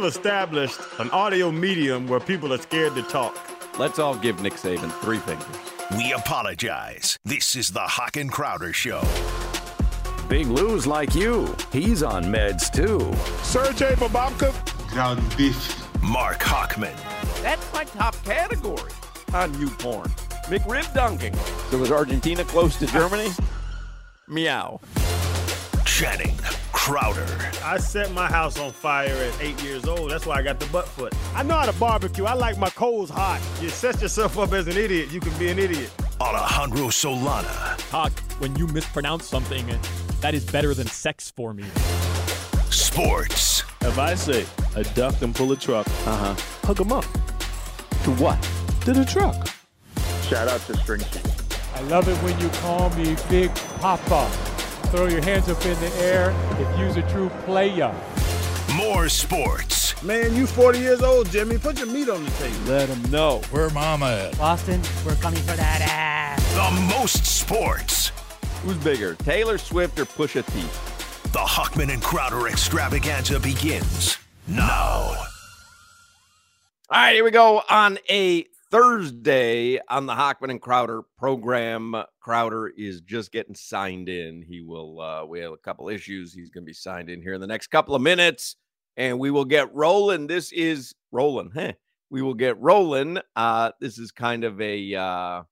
We've established an audio medium where people are scared to talk. Let's all give Nick Saban three fingers. We apologize. This is the Hawk and Crowder Show. Big Lou's like you. He's on meds too. Sergey Bababka. Ground beef. Mark Hochman. That's my top category on you porn. McRib dunking. So was Argentina close to Germany? Meow. Channing Crowder. I set my house on fire at eight years old. That's why I got the butt foot. I know how to barbecue. I like my coals hot. You set yourself up as an idiot, you can be an idiot. Alejandro Solana. Hawk, when you mispronounce something, that is better than sex for me. Sports. If I say a duck and pull a truck, Uh huh. hook 'em up To what? to the truck. Shout out to String I love it when you call me Big Papa. Throw your hands up in the air if you's a true player. More sports. Man, you 40 years old, Jimmy. Put your meat on the table. Let him know. Where mama at? Boston, we're coming for that ass. The most sports. Who's bigger, Taylor Swift or Pusha T? The Hochman and Crowder extravaganza begins now. All right, here we go on a Thursday on the Hochman and Crowder program. Crowder is just getting signed in. He will, uh, we have a couple issues. He's going to be signed in here in the next couple of minutes, and we will get rolling. This is rolling. Huh? We will get rolling. Uh, this is kind of a uh,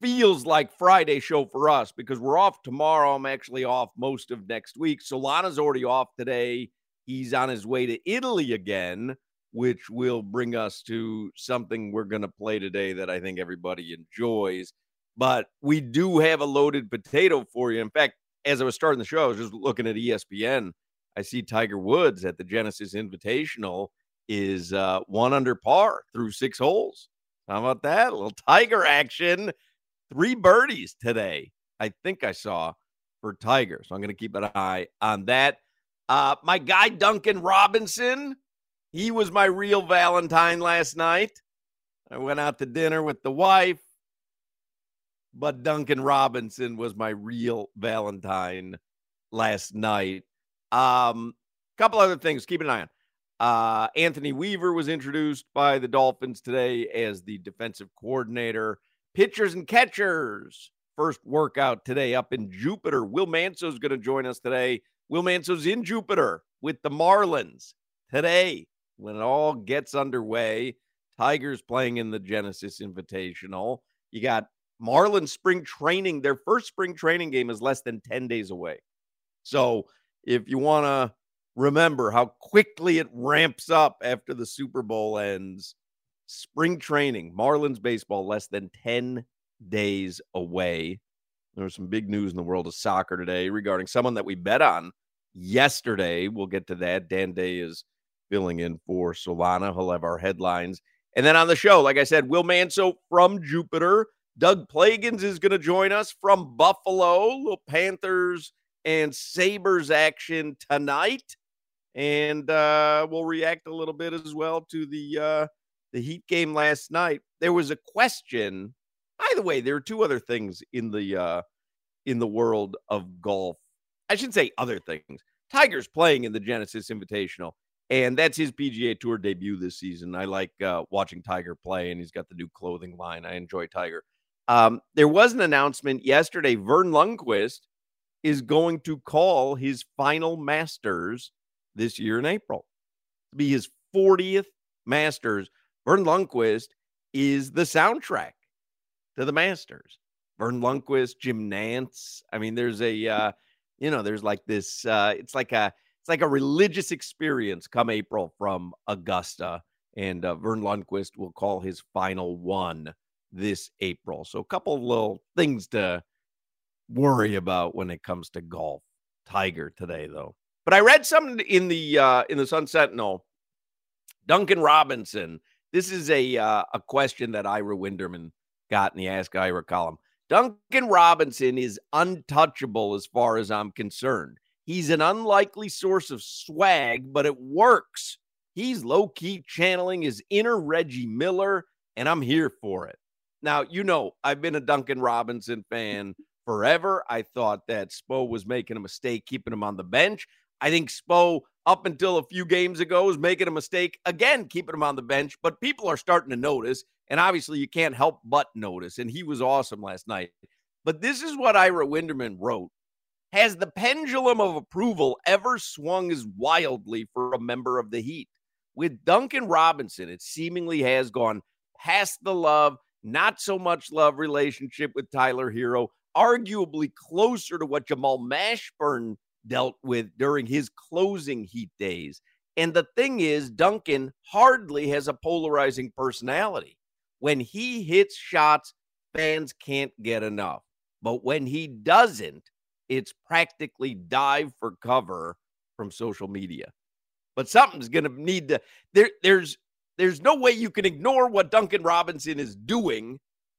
feels like Friday show for us because we're off tomorrow. I'm actually off most of next week. Solana's already off today. He's on his way to Italy again which will bring us to something we're going to play today that I think everybody enjoys. But we do have a loaded potato for you. In fact, as I was starting the show, I was just looking at ESPN. I see Tiger Woods at the Genesis Invitational is uh, one under par through six holes. How about that? A little Tiger action. Three birdies today, I think I saw for Tiger. So I'm going to keep an eye on that. Uh, my guy, Duncan Robinson, he was my real Valentine last night. I went out to dinner with the wife, but Duncan Robinson was my real Valentine last night. Um, couple other things, keep an eye on. Uh, Anthony Weaver was introduced by the Dolphins today as the defensive coordinator. Pitchers and catchers, first workout today up in Jupiter. Will Manso's going to join us today. Will Manso's in Jupiter with the Marlins today when it all gets underway. Tigers playing in the Genesis Invitational. You got Marlins spring training. Their first spring training game is less than 10 days away. So if you want to remember how quickly it ramps up after the Super Bowl ends, spring training, Marlins baseball less than 10 days away. There was some big news in the world of soccer today regarding someone that we bet on yesterday. We'll get to that. Dan Day is filling in for Solana. He'll have our headlines. And then on the show, like I said, Will Manso from Jupiter. Doug Plagens is going to join us from Buffalo. Little Panthers and Sabres action tonight. And uh, we'll react a little bit as well to the uh, the Heat game last night. There was a question. By the way, there are two other things in the uh, in the world of golf. I should say other things. Tiger's playing in the Genesis Invitational and that's his PGA Tour debut this season. I like uh, watching Tiger play, and he's got the new clothing line. I enjoy Tiger. Um, there was an announcement yesterday. Verne Lundquist is going to call his final Masters this year in April. To be his 40th Masters. Verne Lundquist is the soundtrack to the Masters. Verne Lundquist, Jim Nantz. I mean, there's a uh, you know, there's like this uh it's like a it's like a religious experience come April from Augusta. And uh, Verne Lundquist will call his final one this April. So a couple of little things to worry about when it comes to golf. Tiger today, though. But I read something in the uh, in the Sun Sentinel. Duncan Robinson. This is a uh, a question that Ira Winderman got in the Ask Ira column. Duncan Robinson is untouchable as far as I'm concerned. He's an unlikely source of swag, but it works. He's low key channeling his inner Reggie Miller, and I'm here for it. Now, you know, I've been a Duncan Robinson fan forever. I thought that Spo was making a mistake keeping him on the bench. I think Spo, up until a few games ago, was making a mistake again, keeping him on the bench. But people are starting to notice. And obviously, you can't help but notice. And he was awesome last night. But this is what Ira Winderman wrote Has the pendulum of approval ever swung as wildly for a member of the Heat? With Duncan Robinson, it seemingly has gone past the love, not so much love relationship with Tyler Herro, arguably closer to what Jamal Mashburn dealt with during his closing Heat days. And the thing is, Duncan hardly has a polarizing personality. When he hits shots, fans can't get enough. But when he doesn't, it's practically dive for cover from social media. But something's going to need to there there's there's no way you can ignore what Duncan Robinson is doing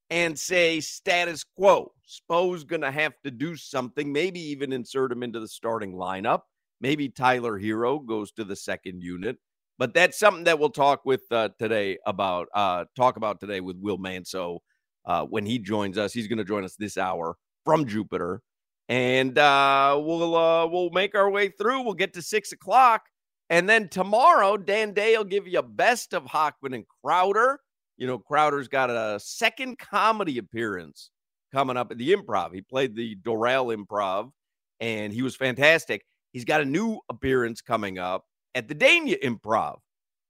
and say status quo. Spo's going to have to do something, maybe even insert him into the starting lineup. Maybe Tyler Herro goes to the second unit. But that's something that we'll talk with uh, today about uh, talk about today with Will Manso uh, when he joins us. He's going to join us this hour from Jupiter, and uh, we'll uh, we'll make our way through. We'll get to six o'clock, and then tomorrow Dan Day will give you a best of Hochman and Crowder. You know, Crowder's got a second comedy appearance coming up at the Improv. He played the Doral Improv, and he was fantastic. He's got a new appearance coming up at the Dania Improv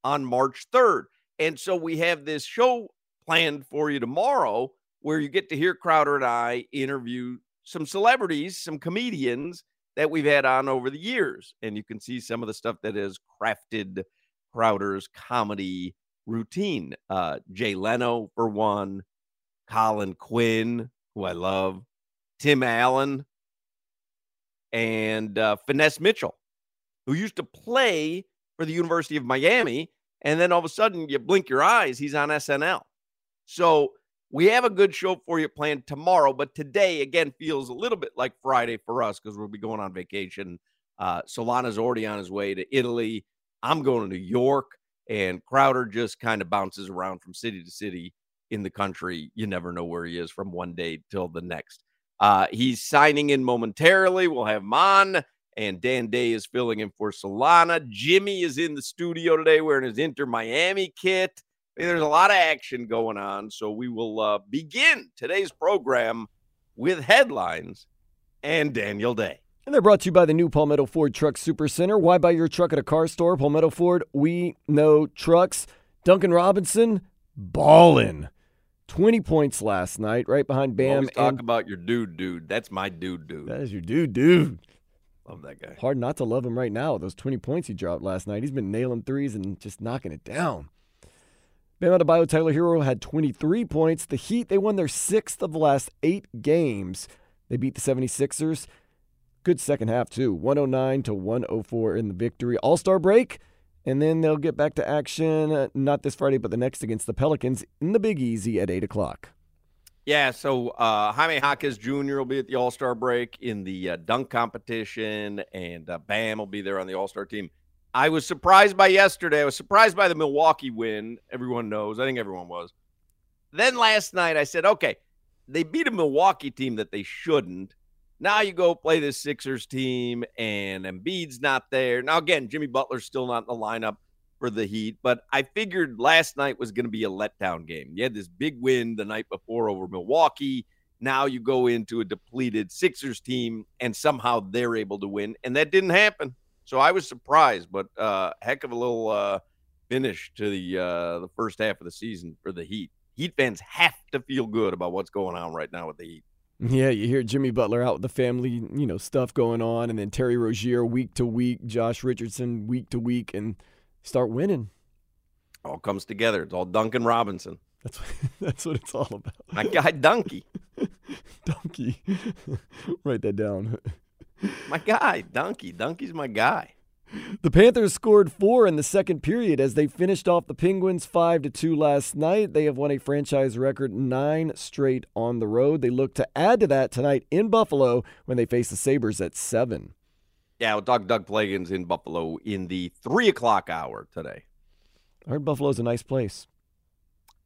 on March 3rd. And so we have this show planned for you tomorrow where you get to hear Crowder and I interview some celebrities, some comedians that we've had on over the years. And you can see some of the stuff that has crafted Crowder's comedy routine. Uh, Jay Leno, for one, Colin Quinn, who I love, Tim Allen, and uh, Finesse Mitchell who used to play for the University of Miami. And then all of a sudden, you blink your eyes, he's on SNL. So we have a good show for you planned tomorrow. But today, again, feels a little bit like Friday for us because we'll be going on vacation. Uh, Solana's already on his way to Italy. I'm going to New York. And Crowder just kind of bounces around from city to city in the country. You never know where he is from one day till the next. Uh, he's signing in momentarily. We'll have him on and Dan Day is filling in for Solana. Jimmy is in the studio today wearing his Inter Miami kit. There's a lot of action going on. So we will uh, begin today's program with headlines and Daniel Day. And they're brought to you by the new Palmetto Ford Truck Super Center. Why buy your truck at a car store? Palmetto Ford, we know trucks. Duncan Robinson, ballin'. 20 points last night, right behind Bam. Always talk about your dude, dude. That's my dude, dude. That is your dude, dude. Love that guy. Hard not to love him right now. Those 20 points he dropped last night. He's been nailing threes and just knocking it down. Bam Adebayo, Tyler Herro had 23 points. The Heat, they won their sixth of the last eight games. They beat the 76ers. Good second half, too. 109 to 104 in the victory. All star break. And then they'll get back to action, uh, not this Friday, but the next against the Pelicans in the Big Easy at 8 o'clock. Yeah, so uh, Jaime Jaquez Jr. will be at the All Star break in the uh, dunk competition, and uh, Bam will be there on the All Star team. I was surprised by yesterday. I was surprised by the Milwaukee win. Everyone knows. I think everyone was. Then last night, I said, okay, they beat a Milwaukee team that they shouldn't. Now you go play this Sixers team, and Embiid's not there. Now, again, Jimmy Butler's still not in the lineup for the Heat, but I figured last night was going to be a letdown game. You had this big win the night before over Milwaukee. Now you go into a depleted Sixers team, and somehow they're able to win, and that didn't happen. So I was surprised, but uh, heck of a little uh, finish to the uh, the first half of the season for the Heat. Heat fans have to feel good about what's going on right now with the Heat. Yeah, you hear Jimmy Butler out with the family, you know, stuff going on, and then Terry Rozier week to week, Josh Richardson week to week, and start winning. All comes together. It's all Duncan Robinson. That's what, that's what it's all about. My guy Dunky. Donkey. Write that down. My guy Donkey. Donkey's my guy. The Panthers scored four in the second period as they finished off the Penguins five to two last night. They have won a franchise record nine straight on the road. They look to add to that tonight in Buffalo when they face the Sabres at seven. Yeah, we'll talk Doug Plagens in Buffalo in the three o'clock hour today. I heard Buffalo's a nice place.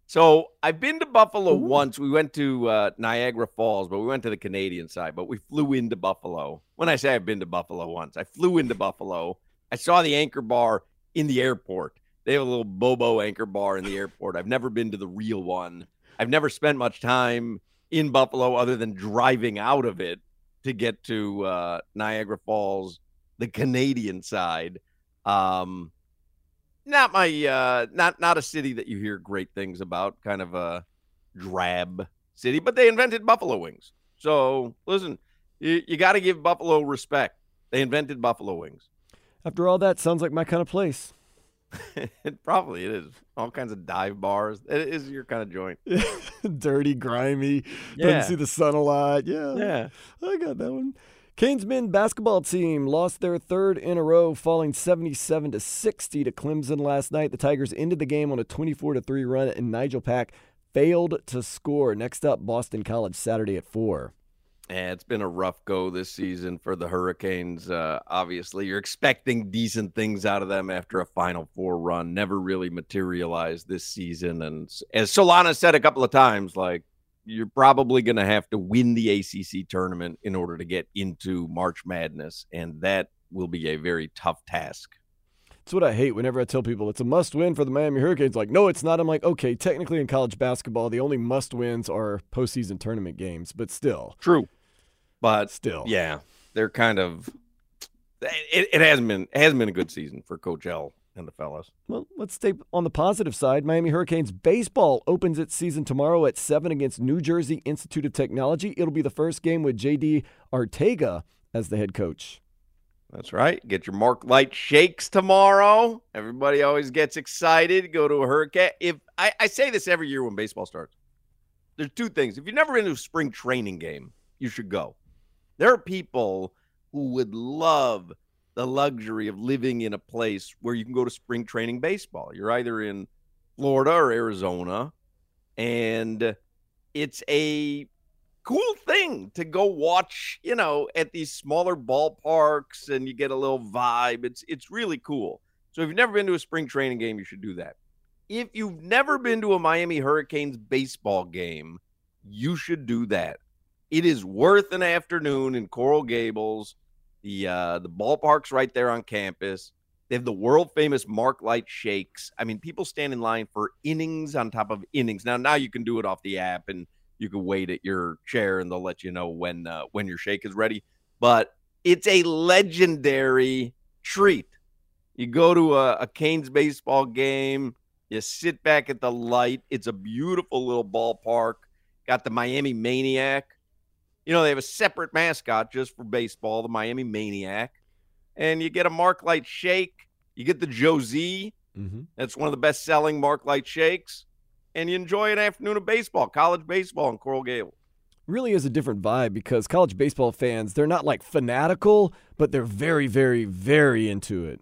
So I've been to Buffalo Ooh. once. We went to uh, Niagara Falls, but we went to the Canadian side. But we flew into Buffalo. When I say I've been to Buffalo once, I flew into Buffalo I saw the anchor bar in the airport. They have a little Bobo anchor bar in the airport. I've never been to the real one. I've never spent much time in Buffalo other than driving out of it to get to uh, Niagara Falls, the Canadian side. Um, not my uh, not not a city that you hear great things about. Kind of a drab city, but they invented buffalo wings. So listen, you, you got to give Buffalo respect. They invented buffalo wings. After all that, sounds like my kind of place. it probably it is All kinds of dive bars. It is your kind of joint. Dirty, grimy. Yeah. Doesn't see the sun a lot. Yeah. Yeah. I got that one. Canes men basketball team lost their third in a row, falling 77 to 60 to Clemson last night. The Tigers ended the game on a 24 to 3 run, and Nigel Pack failed to score. Next up, Boston College Saturday at 4. Yeah, it's been a rough go this season for the Hurricanes. Uh, obviously, you're expecting decent things out of them after a Final Four run. Never really materialized this season. And as Solana said a couple of times, like, you're probably going to have to win the ACC tournament in order to get into March Madness. And that will be a very tough task. It's what I hate whenever I tell people it's a must win for the Miami Hurricanes. Like, no, it's not. I'm like, okay, technically in college basketball, the only must wins are postseason tournament games, but still. True. But still. Yeah. They're kind of it, it hasn't been it hasn't been a good season for Coach L and the fellas. Well, let's stay on the positive side. Miami Hurricanes baseball opens its season tomorrow at 7 against New Jersey Institute of Technology. It'll be the first game with JD Arteaga as the head coach. That's right. Get your Mark Light shakes tomorrow. Everybody always gets excited. Go to a hurricane. If I, I say this every year when baseball starts, there's two things. If you've never been to a spring training game, you should go. There are people who would love the luxury of living in a place where you can go to spring training baseball. You're either in Florida or Arizona, and it's a cool thing to go watch, you know, at these smaller ballparks and you get a little vibe. It's it's really cool. So if you've never been to a spring training game, you should do that. If you've never been to a Miami Hurricanes baseball game, you should do that. It is worth an afternoon in Coral Gables. The uh the ballpark's right there on campus. They have the world famous Mark Light shakes. I mean, people stand in line for innings on top of innings. Now now you can do it off the app and you can wait at your chair and they'll let you know when uh, when your shake is ready. But it's a legendary treat. You go to a, a Canes baseball game, you sit back at the light. It's a beautiful little ballpark. Got the Miami Maniac. You know, they have a separate mascot just for baseball, the Miami Maniac. And you get a Mark Light shake. You get the Josie. Mm-hmm. That's one of the best selling Mark Light shakes and you enjoy an afternoon of baseball, college baseball in Coral Gables. Really is a different vibe because college baseball fans, they're not like fanatical, but they're very, very, very into it.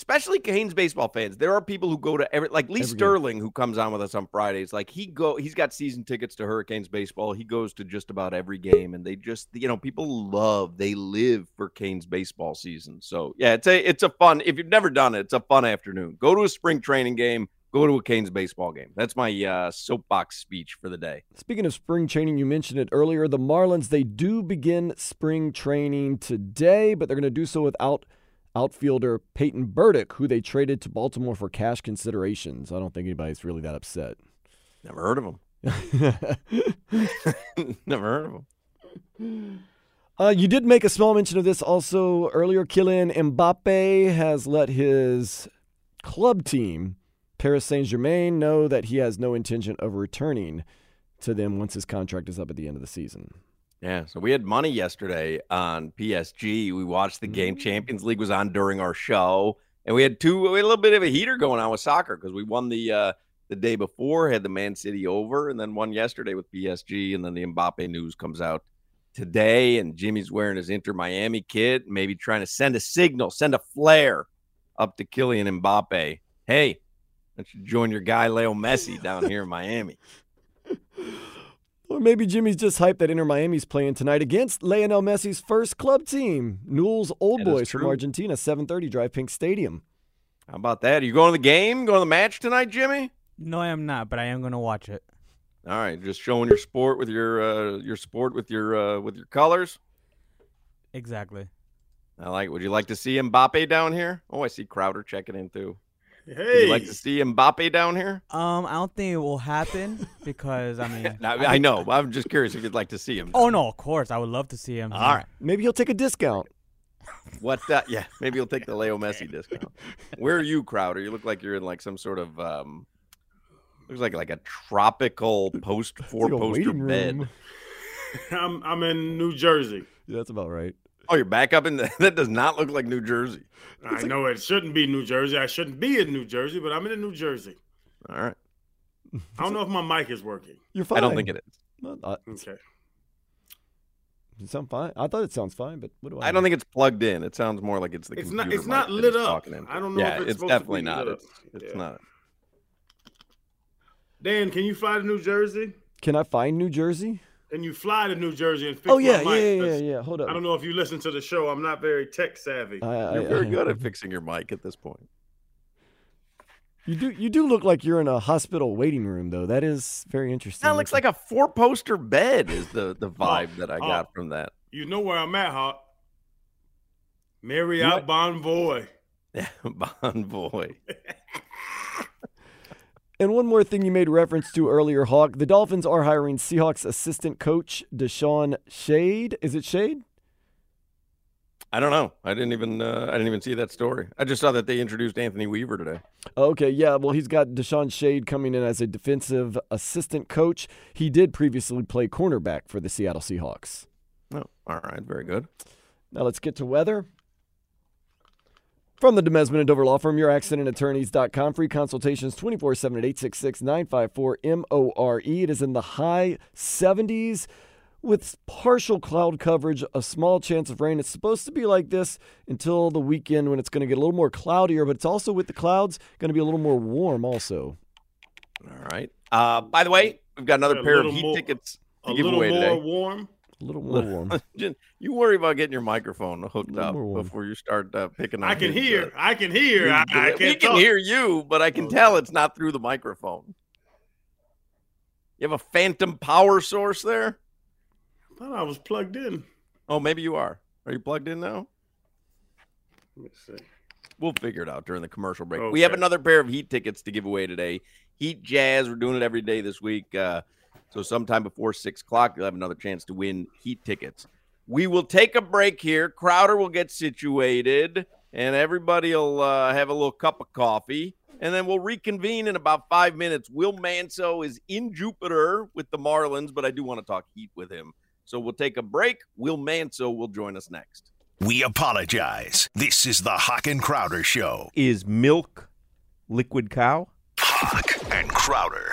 Especially Canes baseball fans. There are people who go to every like Lee every Sterling, game. who comes on with us on Fridays. Like he go he's got season tickets to Hurricanes baseball. He goes to just about every game and they just you know, people love, they live for Canes baseball season. So yeah, it's a it's a fun if you've never done it, it's a fun afternoon. Go to a spring training game go to a Canes baseball game. That's my uh, soapbox speech for the day. Speaking of spring training, you mentioned it earlier. The Marlins they do begin spring training today, but they're going to do so without outfielder Peyton Burdick, who they traded to Baltimore for cash considerations. I don't think anybody's really that upset. Never heard of him. Never heard of him. Uh, you did make a small mention of this also earlier. Kylian Mbappe has let his club team, Paris Saint Germain, know that he has no intention of returning to them once his contract is up at the end of the season. Yeah, so we had money yesterday on PSG. We watched the game. Mm. Champions League was on during our show, and we had two. We had a little bit of a heater going on with soccer because we won the uh, the day before, had the Man City over, and then won yesterday with PSG, and then the Mbappe news comes out today, and Jimmy's wearing his Inter Miami kit, maybe trying to send a signal, send a flare up to Kylian Mbappe. Hey, don't you join your guy Leo Messi down here in Miami? Or maybe Jimmy's just hyped that Inter Miami's playing tonight against Lionel Messi's first club team, Newell's Old That is Boys from. Argentina, 7:30 DRV PNK Stadium. How about that? Are you going to the game? Going to the match tonight, Jimmy? No, I am not, but I am going to watch it. All right, just showing your sport with your uh, your sport with your uh, with your colors. Exactly. I like. it. Would you like to see Mbappe down here? Oh, I see Crowder checking in too. Would Hey, you like to see Mbappe down here? Um, I don't think it will happen because I mean, No, I know. I'm just curious if you'd like to see him. Oh no, of course, I would love to see him. All right. Maybe he'll take a discount. What? Uh, yeah, maybe he'll take the Leo Messi discount. Where are you, Crowder? You look like you're in like some sort of um, looks like like a tropical post four like poster bed. I'm I'm in New Jersey. Yeah, that's about right. Oh, you're back up in the, that does not look like New Jersey. I know it shouldn't be New Jersey. I shouldn't be in New Jersey, but I'm in New Jersey. All right. I don't know if my mic is working. You're fine. I don't think it is. Well, uh, Okay. you sound fine. I thought it sounds fine, but what do I? I don't think it's plugged in. It sounds more like it's the It's computer not- it's not lit it's up. talking into. I don't know Yeah, if it's it's supposed to definitely be not. lit. It's, it's Yeah. not. Dan, can you fly to New Jersey? Can I find New Jersey? Can you fly to New Jersey and fix Oh yeah, my yeah, mic? yeah, yeah, 'Cause yeah. Hold up. I don't know if you listen to the show. I'm not very tech savvy. I, I, You're very I- good at fixing your mic at this point. You do. You do look like you're in a hospital waiting room, though. That is very interesting. That looks like a four poster bed. Is the the oh, vibe that I oh. got from that. You know where I'm at, Hawk. Marriott Bonvoy. Bonvoy. And one more thing you made reference to earlier, Hawk. The Dolphins are hiring Seahawks assistant coach Deshaun Shade. Is it Shade? I don't know. I didn't even uh, I didn't even see that story. I just saw that they introduced Anthony Weaver today. Okay, yeah. Well, he's got Deshaun Shade coming in as a defensive assistant coach. He did previously play cornerback for the Seattle Seahawks. Oh, all right, very good. Now let's get to weather. From the Demesmin and Dover Law Firm, your accidentattorneys.com. Free consultations 24 7 at 866 954 MORE. E. It is in the high 70s with partial cloud coverage, a small chance of rain. It's supposed to be like this until the weekend when it's going to get a little more cloudier, but it's also with the clouds going to be a little more warm also. All right. Uh, by the way, we've got another A pair of heat more- tickets to A give little away more today. warm. A little more warm. You worry about getting your microphone hooked up warm. before you start uh, picking. On I can hear. uh, I can hear. I, I we can't can hear you, but I can tell it's not through the microphone. You have a phantom power source there? I thought I was plugged in. Oh, maybe you are. Are you plugged in now? Let me see. We'll figure it out during the commercial break. We have another pair of Heat tickets to give away today. Heat Jazz. We're doing it every day this week. Uh, so sometime before six o'clock, you'll have another chance to win Heat tickets. We will take a break here. Crowder will get situated, and everybody will uh, have a little cup of coffee, and then we'll reconvene in about five minutes. Will Manso is in Jupiter with the Marlins, but I do want to talk Heat with him. So we'll take a break. Will Manso will join us next. We apologize. This is the Hawk and Crowder Show. Is milk liquid cow? Hawk and Crowder.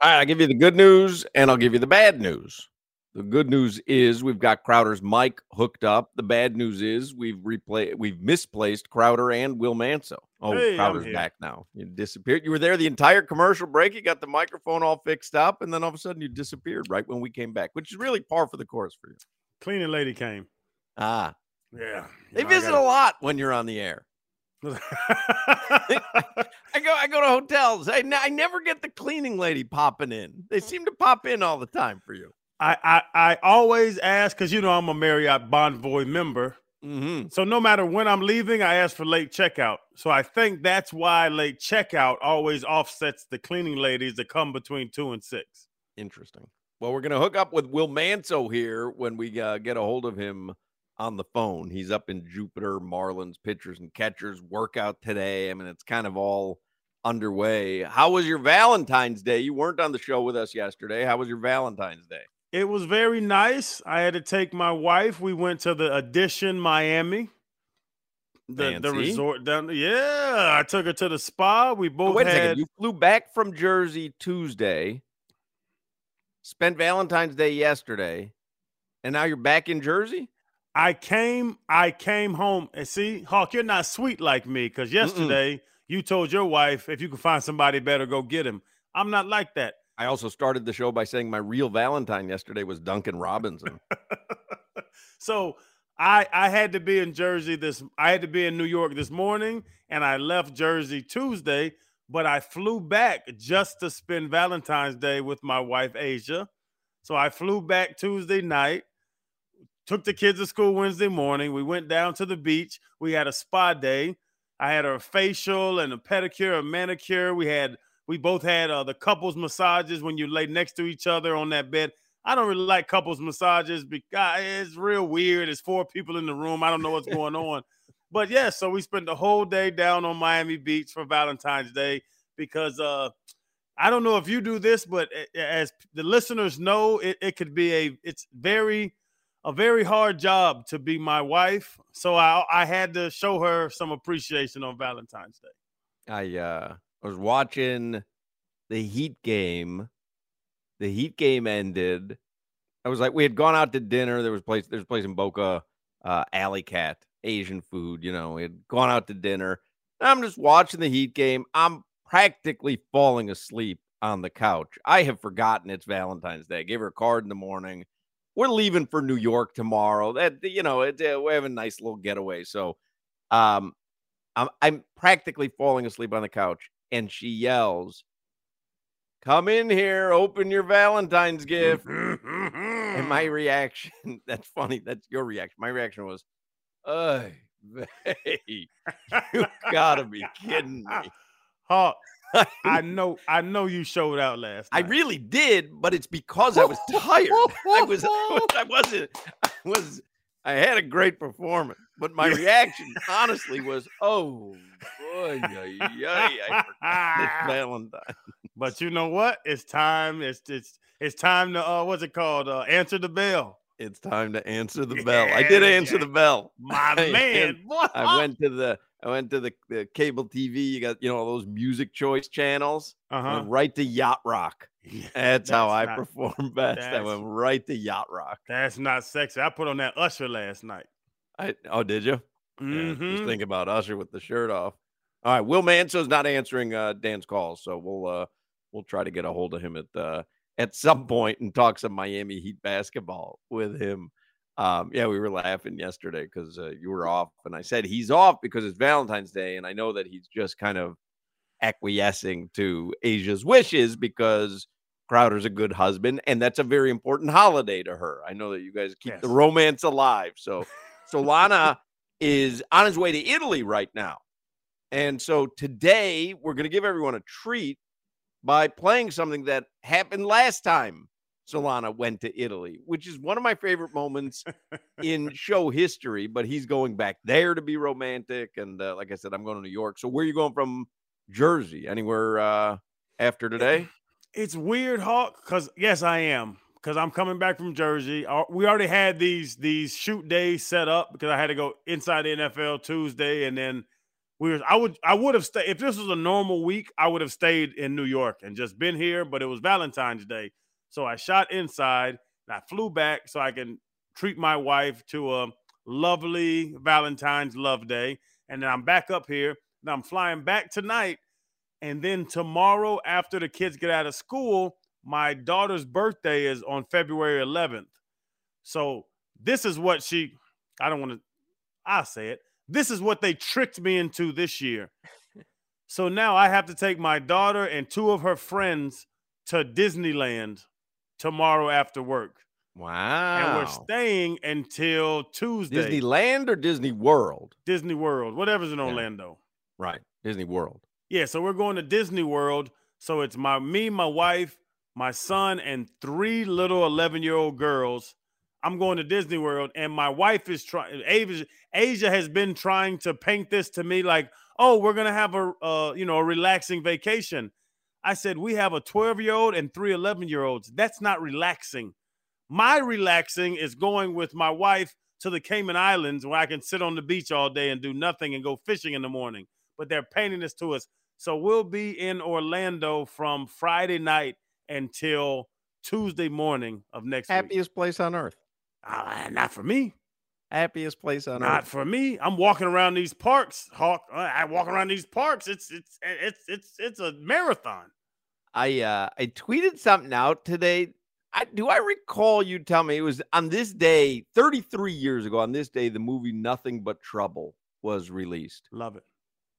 All right, I'll give you the good news and I'll give you the bad news. The good news is we've got Crowder's mic hooked up. The bad news is we've replayed we've misplaced Crowder and Will Manso. Oh, Hey, Crowder's back now. You disappeared. You were there the entire commercial break. You got the microphone all fixed up, and then all of a sudden you disappeared right when we came back, which is really par for the course for you. Cleaning lady came. Ah, Yeah. they know, visit gotta- a lot when you're on the air. I go I go to hotels. I, I never get the cleaning lady popping in. They seem to pop in all the time for you. I, I, I always ask because you know I'm a Marriott Bonvoy member. Mm-hmm. So no matter when I'm leaving, I ask for late checkout. So I think that's why late checkout always offsets the cleaning ladies that come between two and six. Interesting. Well, we're going to hook up with Will Manso here when we uh, get a hold of him on the phone. He's up in Jupiter, Marlins pitchers and catchers workout today. I mean, it's kind of all underway. How was your Valentine's Day? You weren't on the show with us yesterday. How was your Valentine's Day? It was very nice. I had to take my wife. We went to the Edition Miami. The, the resort down yeah i took her to the spa we Oh, both wait a had second. You flew back from Jersey Tuesday, spent Valentine's Day yesterday, and now you're back in Jersey? I came, I came home and see, Hawk, you're not sweet like me because yesterday you told your wife if you can find somebody better, go get him. I'm not like that. I also started the show by saying my real Valentine yesterday was Duncan Robinson. So I I had to be in Jersey this I had to be in New York this morning and I left Jersey Tuesday, but I flew back just to spend Valentine's Day with my wife Asia. So I flew back Tuesday night, took the kids to school Wednesday morning. We went down to the beach. We had a spa day. I had a facial and a pedicure, a manicure. We had we both had uh, the couples massages when you lay next to each other on that bed. I don't really like couples massages because it's real weird. It's four people in the room. I don't know what's going on. But yeah, so we spent the whole day down on Miami Beach for Valentine's Day because uh I don't know if you do this, but as the listeners know, it, it could be a it's very a very hard job to be my wife. So I I had to show her some appreciation on Valentine's Day. I uh was watching the Heat game. The Heat game ended. I was like, we had gone out to dinner. There was place there's a place in Boca, uh, Alley Cat, Asian food, you know. We had gone out to dinner. I'm just watching the Heat game. I'm practically falling asleep on the couch. I have forgotten it's Valentine's Day. I gave her a card in the morning. We're leaving for New York tomorrow. That you know, it, uh, we have a nice little getaway. So, um, I'm I'm practically falling asleep on the couch, and she yells, "Come in here, open your Valentine's gift." and my reaction, that's funny. That's your reaction. My reaction was, "Hey, you gotta be kidding me." Hawk, I know I know you showed out last Night. I really did, but it's because I was tired. I was, I wasn't, I was, I had a great performance, but my reaction, honestly, was, "Oh, boy, yeah, yeah, I Valentine." But you know what? It's time. It's it's it's time to uh what's it called? Uh answer the bell. It's time to answer the bell. I did answer yeah. the bell. My I man. an- I went to the I went to the, the cable TV. You got you know all those music choice channels. Uh-huh. went right to Yacht Rock. That's, how I not- perform best. I went right to Yacht Rock. That's not sexy. I put on that Usher last night. I oh did you? Yeah, just Mhm. think about Usher with the shirt off. All right, Will Manso's not answering uh, Dan's calls, so we'll uh, we'll try to get a hold of him at uh, at some point and talk some Miami Heat basketball with him. Um, yeah, we were laughing yesterday because uh, you were off, and I said he's off because it's Valentine's Day, and I know that he's just kind of acquiescing to Asia's wishes because Crowder's a good husband, and that's a very important holiday to her. I know that you guys keep the romance alive. So Solana is on his way to Italy right now. And so today we're going to give everyone a treat by playing something that happened last time Solana went to Italy, which is one of my favorite moments in show history. But he's going back there to be romantic. And uh, like I said, I'm going to New York. So where are you going from Jersey? Anywhere uh, after today? It's weird, Hawk, because yes, I am. because I'm coming back from Jersey. We already had these these shoot days set up because I had to go inside the NFL Tuesday, and then we were. I would I would have stayed if this was a normal week. I would have stayed in New York and just been here, but it was Valentine's Day, so I shot inside and I flew back so I can treat my wife to a lovely Valentine's Love Day, and then I'm back up here. And I'm flying back tonight, and then tomorrow after the kids get out of school my daughter's birthday is on February 11th. So this is what she I don't want to I'll say it. This is what they tricked me into this year. So now I have to take my daughter and two of her friends to Disneyland tomorrow after work. Wow. And we're staying until Tuesday. Disneyland or Disney World? Disney World, whatever's in Orlando. Right. Disney World. Yeah, so we're going to Disney World. So it's my me, my wife, my son, and three little 11 year old girls. I'm going to Disney World, and my wife is trying. Asia, Asia has been trying to paint this to me like, oh, we're gonna have a, uh, you know, a relaxing vacation. I said we have a 12 year old and three 11 year olds. That's not relaxing. My relaxing is going with my wife to the Cayman Islands where I can sit on the beach all day and do nothing and go fishing in the morning. But they're painting this to us. So we'll be in Orlando from Friday night until Tuesday morning of next week. Happiest place on earth. Uh, not for me. Happiest place on earth. Not earth. for me. I'm walking around these parks, Hawk. uh, I walk around these parks. It's it's it's it's it's a marathon. I uh I tweeted something out today. I do I recall you tell me it was on this day 33 years ago on this day the movie Nothing But Trouble was released. Love it.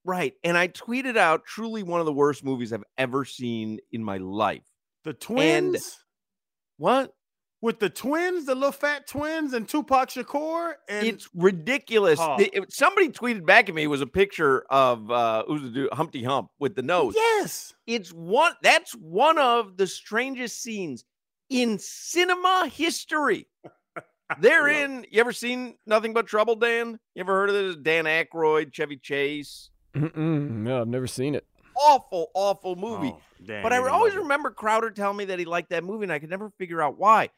Right. And I tweeted out truly one of the worst movies I've ever seen in my life. The twins. what? With the twins, the little fat twins, and Tupac Shakur, and it's ridiculous. Oh. The- it- somebody tweeted back at me it was a picture of uh who's the dude Humpty Hump with the nose. Yes. It's one that's one of the strangest scenes in cinema history. They're in. You ever seen Nothing But Trouble, Dan? You ever heard of this? Dan Aykroyd, Chevy Chase. Mm-mm, no, I've never seen it. Awful, awful movie. Oh, Dan, but I always remember Crowder telling me that he liked that movie, and I could never figure out why.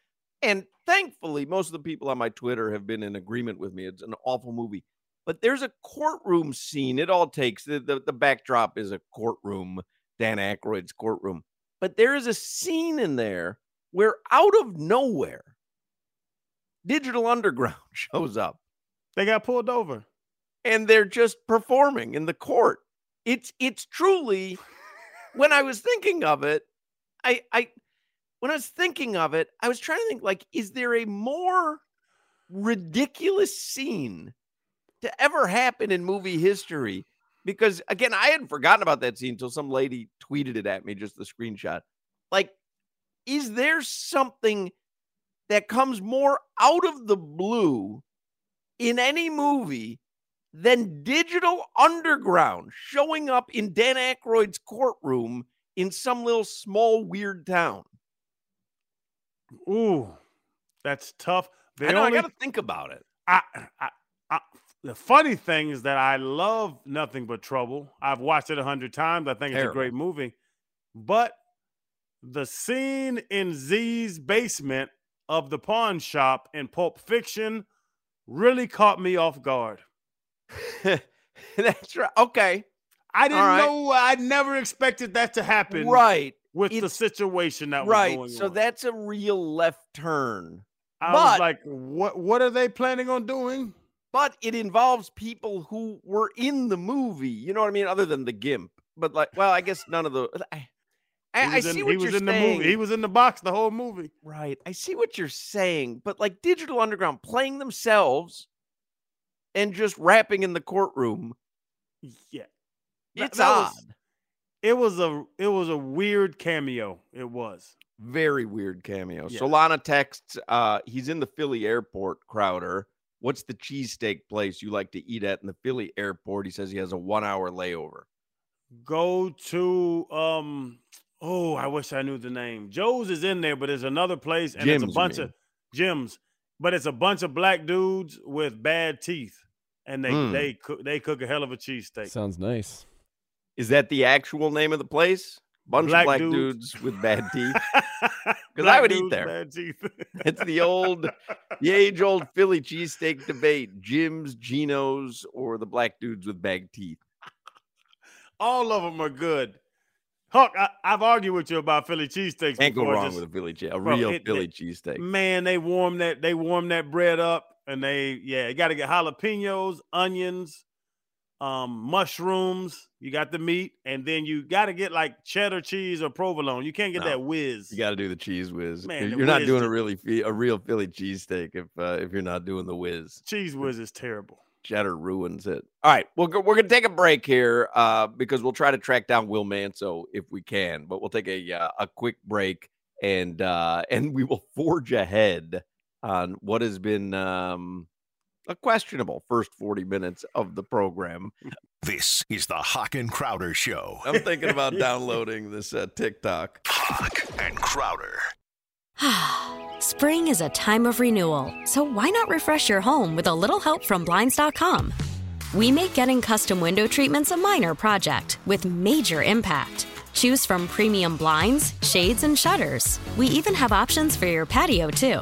And thankfully, most of the people on my Twitter have been in agreement with me. It's an awful movie. But there's a courtroom scene. It all takes the, the, the backdrop is a courtroom, Dan Aykroyd's courtroom. But there is a scene in there where out of nowhere, Digital Underground shows up They got pulled over. and they're just performing in the court. It's it's truly when I was thinking of it, I I when I was thinking of it, I was trying to think like, is there a more ridiculous scene to ever happen in movie history? Because again, I hadn't forgotten about that scene until some lady tweeted it at me, just the screenshot. Like, is there something that comes more out of the blue in any movie than Digital Underground showing up in Dan Aykroyd's courtroom in some little small weird town? Ooh, that's tough. The I know. only- I got to think about it. I, I, I, the funny thing is that I love Nothing But Trouble. I've watched it a hundred times. I think it's a great movie. But the scene in Z's basement of the pawn shop in Pulp Fiction really caught me off guard. That's right. Okay. I didn't right. know. I never expected that to happen. Right. With the situation that was Right. So on. that's a real left turn. I but, was like, what? What are they planning on doing? but it involves people who were in the movie. You know what I mean? Other than the gimp. But like, well, I guess none of the. I, I, I see in, what he was you're in the movie. He was in the box the whole movie. Right. I see what you're saying, but like Digital Underground playing themselves and just rapping in the courtroom, Yeah. That- it's that odd. was- it was a it was a weird cameo. It was. Very weird cameo. Yeah. Solana texts, uh, he's in the Philly airport, Crowder. What's the cheesesteak place you like to eat at in the Philly airport? He says he has a one hour layover. Go to um oh, I wish I knew the name. Joe's is in there, but there's another place and Jim's, it's a bunch mean. of gyms, but it's a bunch of black dudes with bad teeth. And they Mm. they cook they cook a hell of a cheesesteak. Sounds nice. Is that the actual name of the place? Bunch Black of black dudes. dudes with bad teeth. because I would eat there. bad teeth. It's the old, the age old Philly cheesesteak debate: Jim's, Geno's, or the black dudes with bad teeth. All of them are good. Huck, I, I've argued with you about Philly cheesesteaks. Can't go wrong just- with a Philly cheese, a real it- Philly cheesesteak. Man, they warm that they warm that bread up and they yeah, you got to get jalapenos, onions, um, mushrooms. You got the meat, and then you got to get like cheddar cheese or provolone. You can't get No. that whiz. You got to do the cheese whiz. Man, you're not doing a really a real Philly cheesesteak if uh, if you're not doing the whiz. cheese whiz is terrible. Cheddar ruins it. All right, well, we're going to take a break here uh, because we'll try to track down Will Manso if we can, but we'll take a uh, a quick break and uh, and we will forge ahead on what has been um, a questionable first 40 minutes of the program. This is the Hoch and Crowder Show. I'm thinking about downloading this uh, TikTok. Hoch and Crowder. Spring is a time of renewal, so why not refresh your home with a little help from Blinds.com? We make getting custom window treatments a minor project with major impact. Choose from premium blinds, shades, and shutters. We even have options for your patio, too.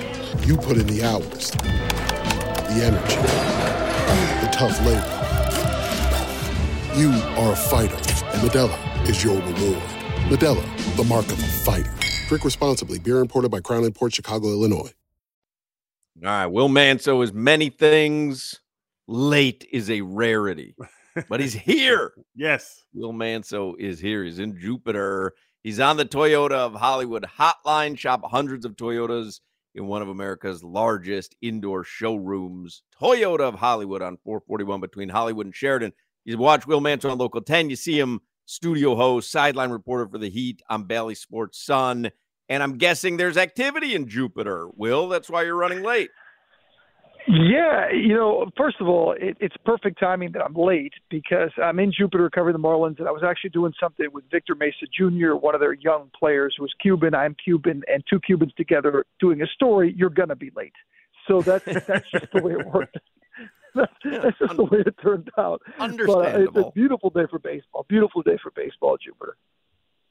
You put in the hours, the energy, the tough labor. You are a fighter, and Modelo is your reward. Modelo, the mark of a fighter. Drink responsibly. Beer imported by Crown Port Chicago, Illinois. All right, Will Manso is many things. Late is a rarity, but he's here. Yes. Will Manso is here. He's in Jupiter. He's on the Toyota of Hollywood hotline. Shop hundreds of Toyotas in one of America's largest indoor showrooms. Toyota of Hollywood on 441 between Hollywood and Sheridan. You watch Will Manso on Local 10. You see him studio host, sideline reporter for the Heat on Bally Sports Sun. And I'm guessing there's activity in Jupiter. Will, that's why you're running late. Yeah, you know, first of all, it, it's perfect timing that I'm late because I'm in Jupiter covering the Marlins, and I was actually doing something with Victor Mesa Jr., one of their young players who was Cuban. I'm Cuban, and two Cubans together doing a story. You're gonna be late, so that's that's just the way it worked. that's, that's just the way it turned out. But uh, it's a beautiful day for baseball. Beautiful day for baseball, Jupiter.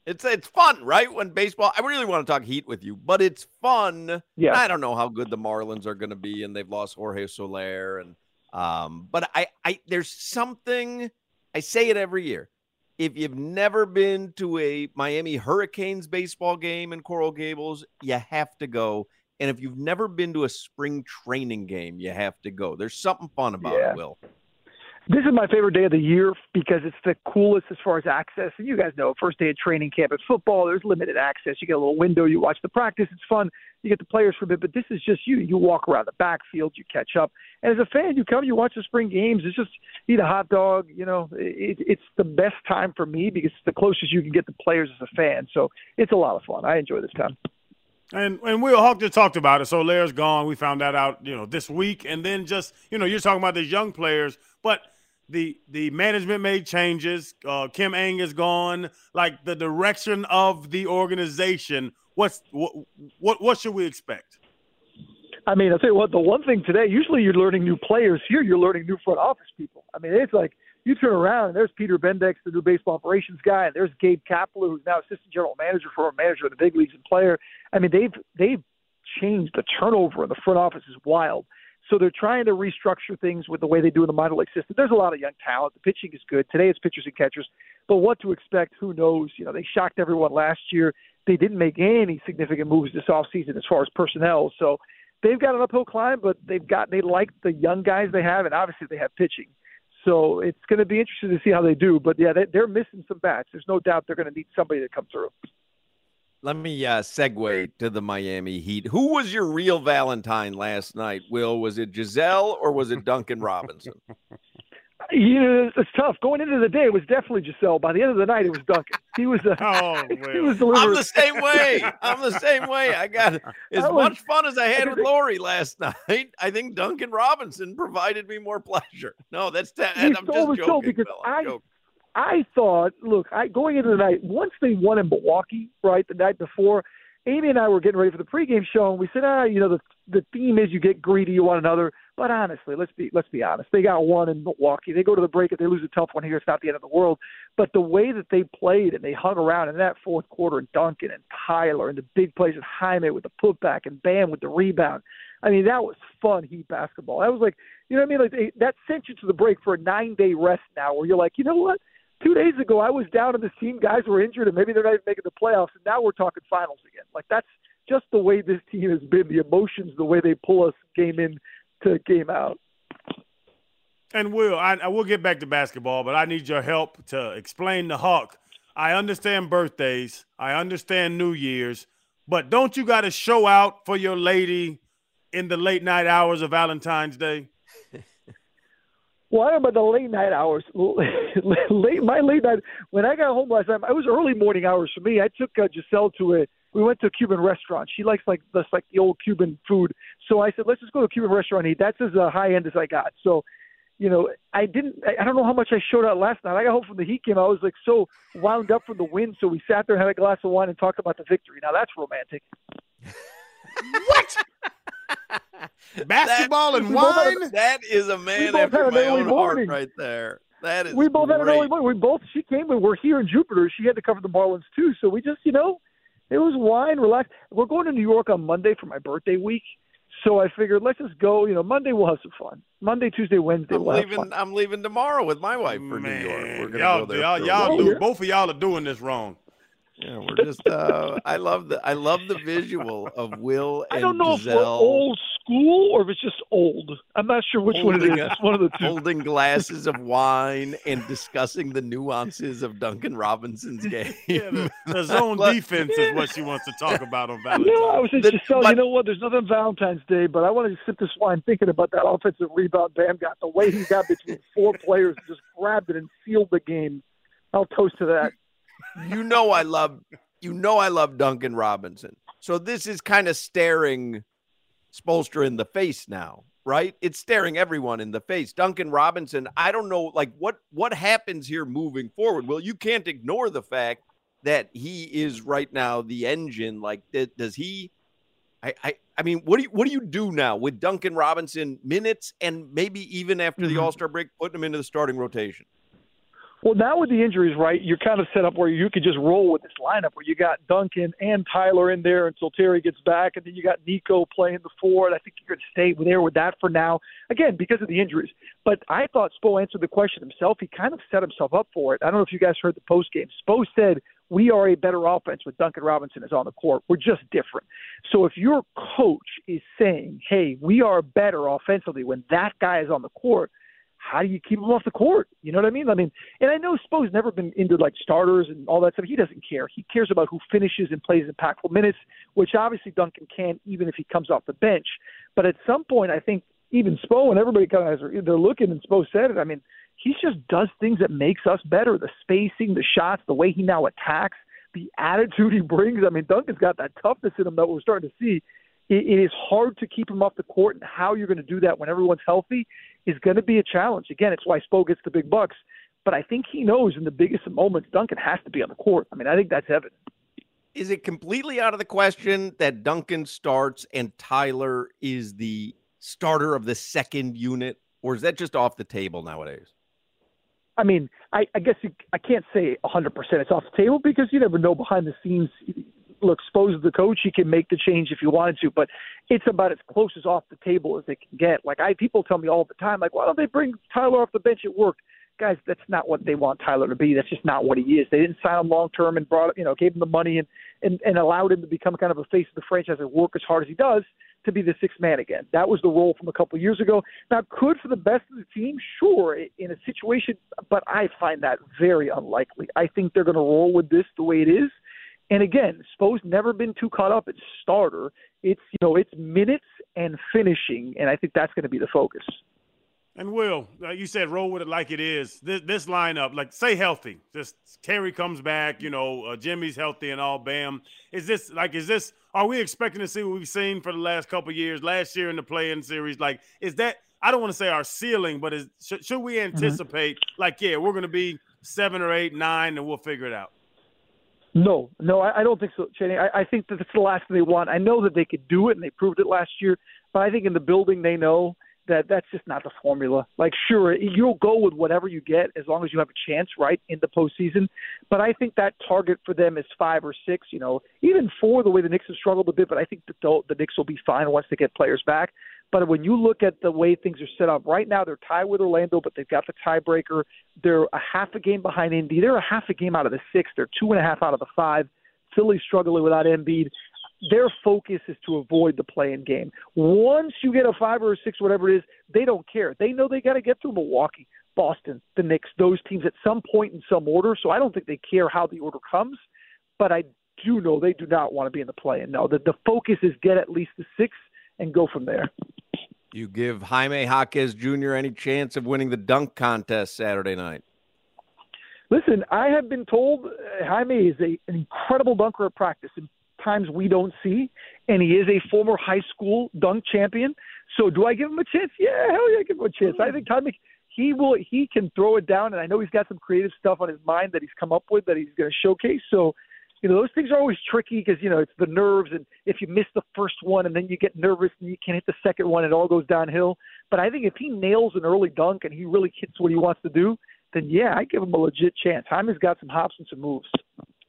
It's it's fun, right? When baseball, I really want to talk Heat with you, but it's fun. Yeah. I don't know how good the Marlins are going to be, and they've lost Jorge Soler, and um, but I, I, there's something. I say it every year. If you've never been to a Miami Hurricanes baseball game in Coral Gables, you have to go. And if you've never been to a spring training game, you have to go. There's something fun about Yeah. it, Will. This is my favorite day of the year because it's the coolest as far as access. And you guys know, first day of training camp at football, there's limited access. You get a little window, you watch the practice, it's fun. You get the players for a bit, but this is just you. You walk around the backfield, you catch up, and as a fan, you come, you watch the spring games. It's just eat a hot dog. You know, it, it's the best time for me because it's the closest you can get to players as a fan. So it's a lot of fun. I enjoy this time. And and Will Hoch just talked about it. Soler's gone. We found that out, you know, this week. And then just, you know, you're talking about these young players, but the the management made changes. Uh, Kim Ng is gone. Like the direction of the organization. What's what what what should we expect? I mean, I'll tell you what, the one thing today, usually you're learning new players. Here, you're learning new front office people. I mean, it's like you turn around and there's Peter Bendix, the new baseball operations guy, and there's Gabe Kapler, who's now assistant general manager for a manager of the big leagues and player. I mean, they've they've changed. The turnover in the front office is wild. So they're trying to restructure things with the way they do in the minor league system. There's a lot of young talent. The pitching is good. Today it's pitchers and catchers. But what to expect, who knows? You know, they shocked everyone last year. they didn't make any significant moves this offseason as far as personnel. So they've got an uphill climb, but they've got they like the young guys they have, and obviously they have pitching. So it's going to be interesting to see how they do. But yeah, they, they're missing some bats. There's no doubt they're going to need somebody to come through. Let me uh, segue to the Miami Heat. Who was your real Valentine last night, Will? Was it Giselle or was it Duncan Robinson? You know, it's tough. Going into the day, it was definitely Giselle. By the end of the night, it was Duncan. He was. Uh, oh, he was delivering. I'm the same way. I'm the same way. I got as I was- much fun as I had with Lori last night. I think Duncan Robinson provided me more pleasure. No, that's that. I'm just joking. because Bill. I'm I, joking. I thought, look, I going into the night once they won in Milwaukee, right, the night before. Amy and I were getting ready for the pregame show, and we said, ah, you know, the the theme is you get greedy, you want another. But honestly, let's be let's be honest. They got one in Milwaukee. They go to the break. If they lose a tough one here, it's not the end of the world. But the way that they played and they hung around in that fourth quarter, and Duncan and Tyler and the big plays and Jaime with the putback and Bam with the rebound. I mean, that was fun Heat basketball. That was like, you know what I mean? Like they, that sent you to the break for a nine day rest now, where you're like, you know what? Two days ago, I was down on this team. Guys were injured, and maybe they're not even making the playoffs. And now we're talking finals again. Like that's just the way this team has been. The emotions, the way they pull us game in to game out. And Will, I, I will get back to basketball, but I need your help to explain the Hoch. I understand birthdays, I understand New Year's, but don't you got to show out for your lady in the late night hours of Valentine's Day? Well, I don't know about the late night hours. late my late night when I got home last night, it was early morning hours for me. I took uh, Giselle to a. We went to a Cuban restaurant. She likes like this like the old Cuban food. So I said, let's just go to a Cuban restaurant and eat. That's as uh, high end as I got. So, you know, I didn't. I I don't know how much I showed out last night. I got home from the Heat game. I was like so wound up from the win. So we sat there, had a glass of wine, and talked about the victory. Now that's romantic. Basketball and We both wine? That is a man both after had my own morning. heart right there. That is we both had an great. early morning. We both she came and we're here in Jupiter. She had to cover the Marlins too. So we just, you know, it was wine, relax. We're going to New York on Monday for my birthday week. So I figured let's just go, you know, Monday we'll have some fun. Monday, Tuesday, Wednesday I'm we'll have leaving. fun. I'm leaving tomorrow with my wife for New York. We're gonna Y'all, go there. y'all, y'all week. do, both of y'all are doing this wrong. Yeah, we're just. Uh, I love the. I love the visual of Will and I don't know if we're Giselle old school or if it's just old. I'm not sure which one it is. holding a- It's one of the two. holding glasses of wine and discussing the nuances of Duncan Robinson's game. Yeah, the, the zone But- defense is what she wants to talk about on Valentine's. No, I was just, The- just telling but- you know what? There's nothing Valentine's Day, but I wanted to sip this wine thinking about that offensive rebound Bam got. The way he got between four players, and just grabbed it and sealed the game. I'll toast to that. You know I love you know I love Duncan Robinson. So this is kind of staring Spoelstra in the face now, right? It's staring everyone in the face. Duncan Robinson, I don't know like what what happens here moving forward. Well, you can't ignore the fact that he is right now the engine like th- does he I, I I mean, what do you what do you do now with Duncan Robinson minutes and maybe even after the mm-hmm. All Star break, putting him into the starting rotation? Well, now with the injuries, right, you're kind of set up where you could just roll with this lineup where you got Duncan and Tyler in there until Terry gets back, and then you got Nico playing the four, and I think you're going to stay there with that for now, again, because of the injuries. But I thought Spo answered the question himself. He kind of set himself up for it. I don't know if you guys heard the post game. Spo said, We are a better offense with Duncan Robinson is on the court. We're just different. So if your coach is saying, Hey, we are better offensively when that guy is on the court, how do you keep him off the court? You know what I mean? I mean, and I know Spo's never been into like starters and all that stuff. He doesn't care. He cares about who finishes and plays impactful minutes, which obviously Duncan can, even if he comes off the bench. But at some point, I think even Spo and everybody kind of they're looking, and Spo said it. I mean, he just does things that makes us better. The spacing, the shots, the way he now attacks, the attitude he brings. I mean, Duncan's got that toughness in him that we're starting to see. It, it is hard to keep him off the court, and how you're going to do that when everyone's healthy is going to be a challenge. Again, it's why Spo gets the big bucks. But I think he knows in the biggest moments, Duncan has to be on the court. I mean, I think that's evident. Is it completely out of the question that Duncan starts and Tyler is the starter of the second unit, or is that just off the table nowadays? I mean, I, I guess you, I can't say 100% it's off the table because you never know behind the scenes. Look, Spo's the coach; he can make the change if he wanted to, but it's about as close as off the table as they can get. Like I, people tell me all the time, like, why don't they bring Tyler off the bench? It worked. guys, that's not what they want Tyler to be. That's just not what he is. They didn't sign him long term and brought you know gave him the money and, and and allowed him to become kind of a face of the franchise and work as hard as he does to be the sixth man again. That was the role from a couple of years ago. Now, could for the best of the team, sure, in a situation, but I find that very unlikely. I think they're going to roll with this the way it is. And again, Spo's never been too caught up at starter. It's you know it's minutes and finishing, and I think that's going to be the focus. And Will, like you said, roll with it like it is. This, this lineup, like say healthy, just Terry comes back, you know, uh, Jimmy's healthy and all. Bam. Is this like? Is this? Are we expecting to see what we've seen for the last couple years? Last year in the play-in series, like, is that? I don't want to say our ceiling, but is should, should we Mm-hmm. anticipate like, yeah, we're going to be seven or eight, nine, and we'll figure it out. No, no, I, I don't think so, Channing. I, I think that that's the last thing they want. I know that they could do it, and they proved it last year. But I think in the building, they know that that's just not the formula. Like, sure, you'll go with whatever you get as long as you have a chance, right, in the postseason. But I think that target for them is five or six. You know, even four, the way the Knicks have struggled a bit. But I think the the Knicks will be fine once they get players back. But when you look at the way things are set up right now, they're tied with Orlando, but they've got the tiebreaker. They're a half a game behind Indy. They're a half a game out of the six. They're two and a half out of the five. Philly's struggling without Embiid. Their focus is to avoid the play-in game. Once you get a five or a six, whatever it is, they don't care. They know they got to get through Milwaukee, Boston, the Knicks, those teams at some point in some order. So I don't think they care how the order comes. But I do know they do not want to be in the play-in. No, the, the focus is get at least the six and go from there. You give Jaime Jaquez Jr. any chance of winning the dunk contest Saturday night? Listen, I have been told uh, Jaime is a, an incredible dunker at practice in times we don't see, and he is a former high school dunk champion. So, do I give him a chance? Yeah, hell yeah, I give him a chance. I think Jaime he will he can throw it down, and I know he's got some creative stuff on his mind that he's come up with that he's going to showcase. So, you know, those things are always tricky because you know it's the nerves, and if you miss the first one and then you get nervous and you can't hit the second one, it all goes downhill. But I think if he nails an early dunk and he really hits what he wants to do, then yeah, I give him a legit chance. Jaime's got some hops and some moves.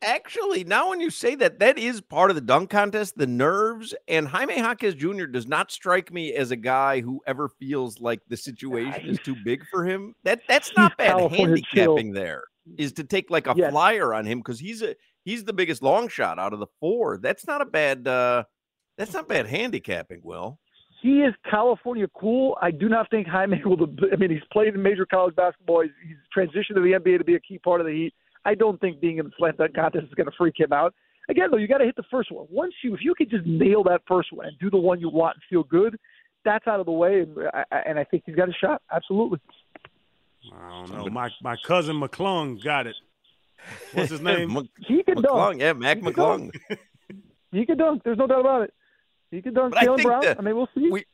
Actually, now when you say that, that is part of the dunk contest, the nerves. And Jaime Jaquez Jr. does not strike me as a guy who ever feels like the situation is too big for him. That that's not bad handicapping there. Is to take like a flyer on him because he's a he's the biggest long shot out of the four. That's not a bad uh that's not bad handicapping, Will. He is California cool. I do not think Jaime will. I mean, he's played in major college basketball. He's, he's transitioned to the NBA to be a key part of the Heat. I don't think being in the slam dunk contest is going to freak him out. Again, though, you got to hit the first one. Once you, if you could just nail that first one and do the one you want and feel good, that's out of the way. And I, I- and I think he's got a shot. Absolutely. I don't know. My my cousin McClung got it. What's his name? Mc- He can McClung, dunk. yeah, Mac He can McClung. He can dunk. There's no doubt about it. He can dunk. But I Jaylen think Brown. the- I mean, we'll see. We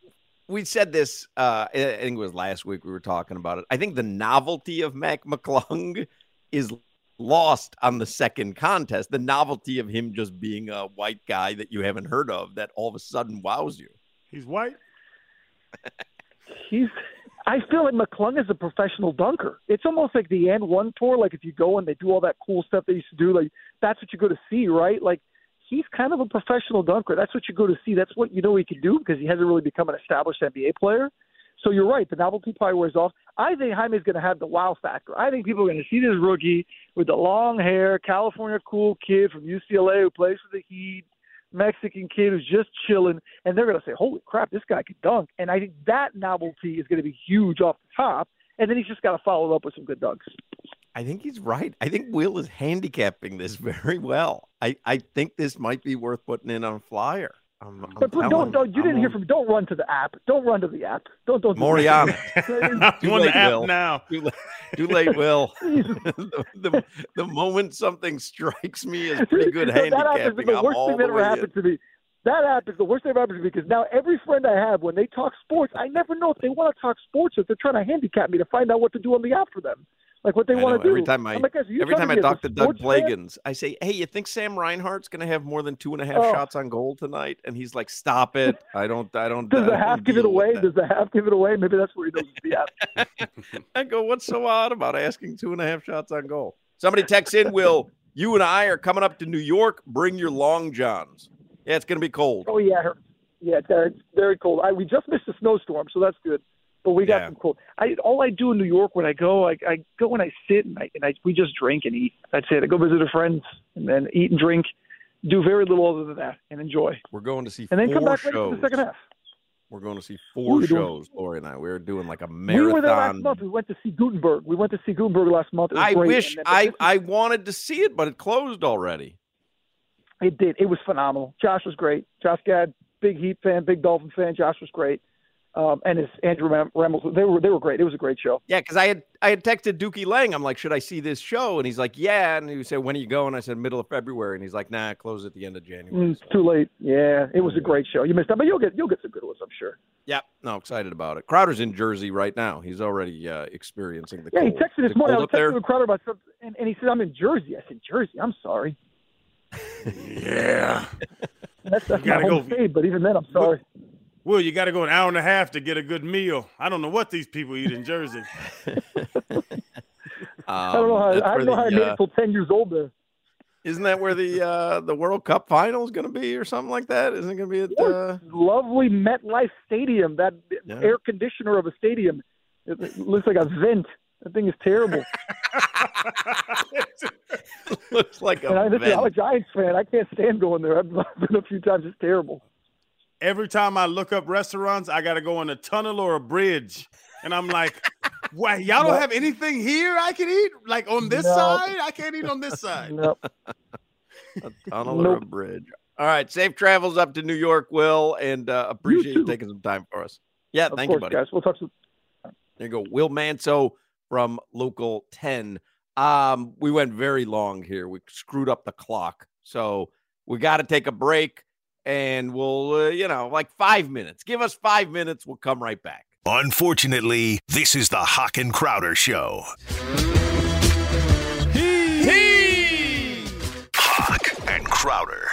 we said this. Uh, I I think it was last week. We were talking about it. I think the novelty of Mac McClung is lost on the second contest. The novelty of him just being a white guy that you haven't heard of that all of a sudden wows you. He's white. he's I feel like McClung is a professional dunker. It's almost like the and one tour. Like if you go and they do all that cool stuff they used to do, like that's what you go to see, right? Like he's kind of a professional dunker. That's what you go to see. That's what you know he can do because he hasn't really become an established NBA player. So you're right. The novelty probably wears off. I think Jaime's going to have the wow factor. I think people are going to see this rookie with the long hair, California cool kid from UCLA who plays for the Heat, Mexican kid who's just chilling, and they're going to say, "Holy crap, this guy can dunk!" And I think that novelty is going to be huge off the top. And then he's just got to follow it up with some good dunks. I think he's right. I think Will is handicapping this very well. I, I think this might be worth putting in on flyer. I'm, I'm But, but don't, don't you I'm didn't hear from don't run to the app. Don't run to the app. Don't don't do Moriana. that. On the app Will. now. Too late, too late Will. the, the, the moment something strikes me as pretty good No, that app is the I'm worst thing that ever way in. happened to me. That app is the worst thing that ever happened to me because now every friend I have, when they talk sports, I never know if they want to talk sports or if they're trying to handicap me to find out what to do on the app for them, like what they I want to do. Every time I, I'm like, guys, are you every time I me as a talk to Doug sports fan? Plagens, I say, "Hey, you think Sam Reinhart's going to have more than two and a half Oh. shots on goal tonight?" And he's like, "Stop it! I don't, I don't." Does I the don't half give it away? that." Does the half give it away? Maybe that's where he knows it's the app. I go, "What's so odd about asking two and a half shots on goal?" Somebody texts in, "Will you and I are coming up to New York? Bring your long johns." Yeah, it's going to be cold. Oh yeah, yeah, it's very, very cold. I, we just missed a snowstorm, so that's good. But we got Yeah. some cool. I all I do in New York when I go, I, I go and I sit and I and I we just drink and eat. That's it. I go visit a friend and then eat and drink. Do very little other than that and enjoy. We're going to see And then four come back later shows. for the second half. We're going to see four are we doing? shows, Lori and I. We're doing like a We were there last marathon. month. We went to see Gutenberg. We went to see Gutenberg last month. I great. wish then- I, I wanted to see it, but it closed already. It did. It was phenomenal. Josh was great. Josh Gad, big Heat fan, big Dolphin fan. Josh was great. Um, and his Andrew Rem- Remmels, they were they were great. It was a great show. Yeah, because I had I had texted Dookie Lang. I'm like, should I see this show? And he's like, yeah. And he said, when are you going? I said, middle of February. And he's like, nah, close at the end of January. Mm, it's too late. Yeah, it was a great show. You missed out, but you'll get you'll get some good ones, I'm sure. Yep. No, excited about it. Crowder's in Jersey right now. He's already uh, experiencing the Yeah, he texted Is this it morning. I cold was texting Crowder about something, and, and he said, "I'm in Jersey." I said, "Jersey." I'm sorry. Yeah. That's, that's You gotta home go- state, but even then, I'm sorry. Will, you got to go an hour and a half to get a good meal. I don't know what these people eat in Jersey. I don't know how. Um, I don't know how I the, made it till ten years old there. Isn't that where the uh, the World Cup final is going to be, or something like that? Isn't it going to be at? Uh... Lovely MetLife Stadium. That Yeah. air conditioner of a stadium. It, it looks like a vent. That thing is terrible. Looks like a and I, listen, I'm a. Giants fan. I can't stand going there. I've been a few times. It's terrible. Every time I look up restaurants, I got to go on a tunnel or a bridge. And I'm like, why? Y'all don't have anything here I can eat? Like on this No. side? I can't eat on this side. No. a tunnel or a bridge. All right, safe travels up to New York, Will, and uh, appreciate you taking some time for us. Yeah, of thank course, you, buddy. guys. We'll talk soon. There you go, Will Manso from Local Ten. Um, we went very long here. We screwed up the clock, so we got to take a break, and we'll, uh, you know, like five minutes. Give us five minutes. We'll come right back. Unfortunately, this is the Hoch and Crowder Show. Hoch and Crowder.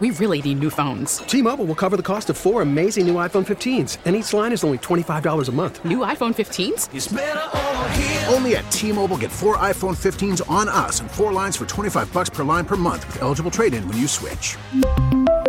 We really need new phones. T-Mobile will cover the cost of four amazing new iPhone 15s, and each line is only $25 a month. New iPhone 15s? Only at T-Mobile get four iPhone 15s on us and four lines for 25 bucks per line per month with eligible trade-in when you switch.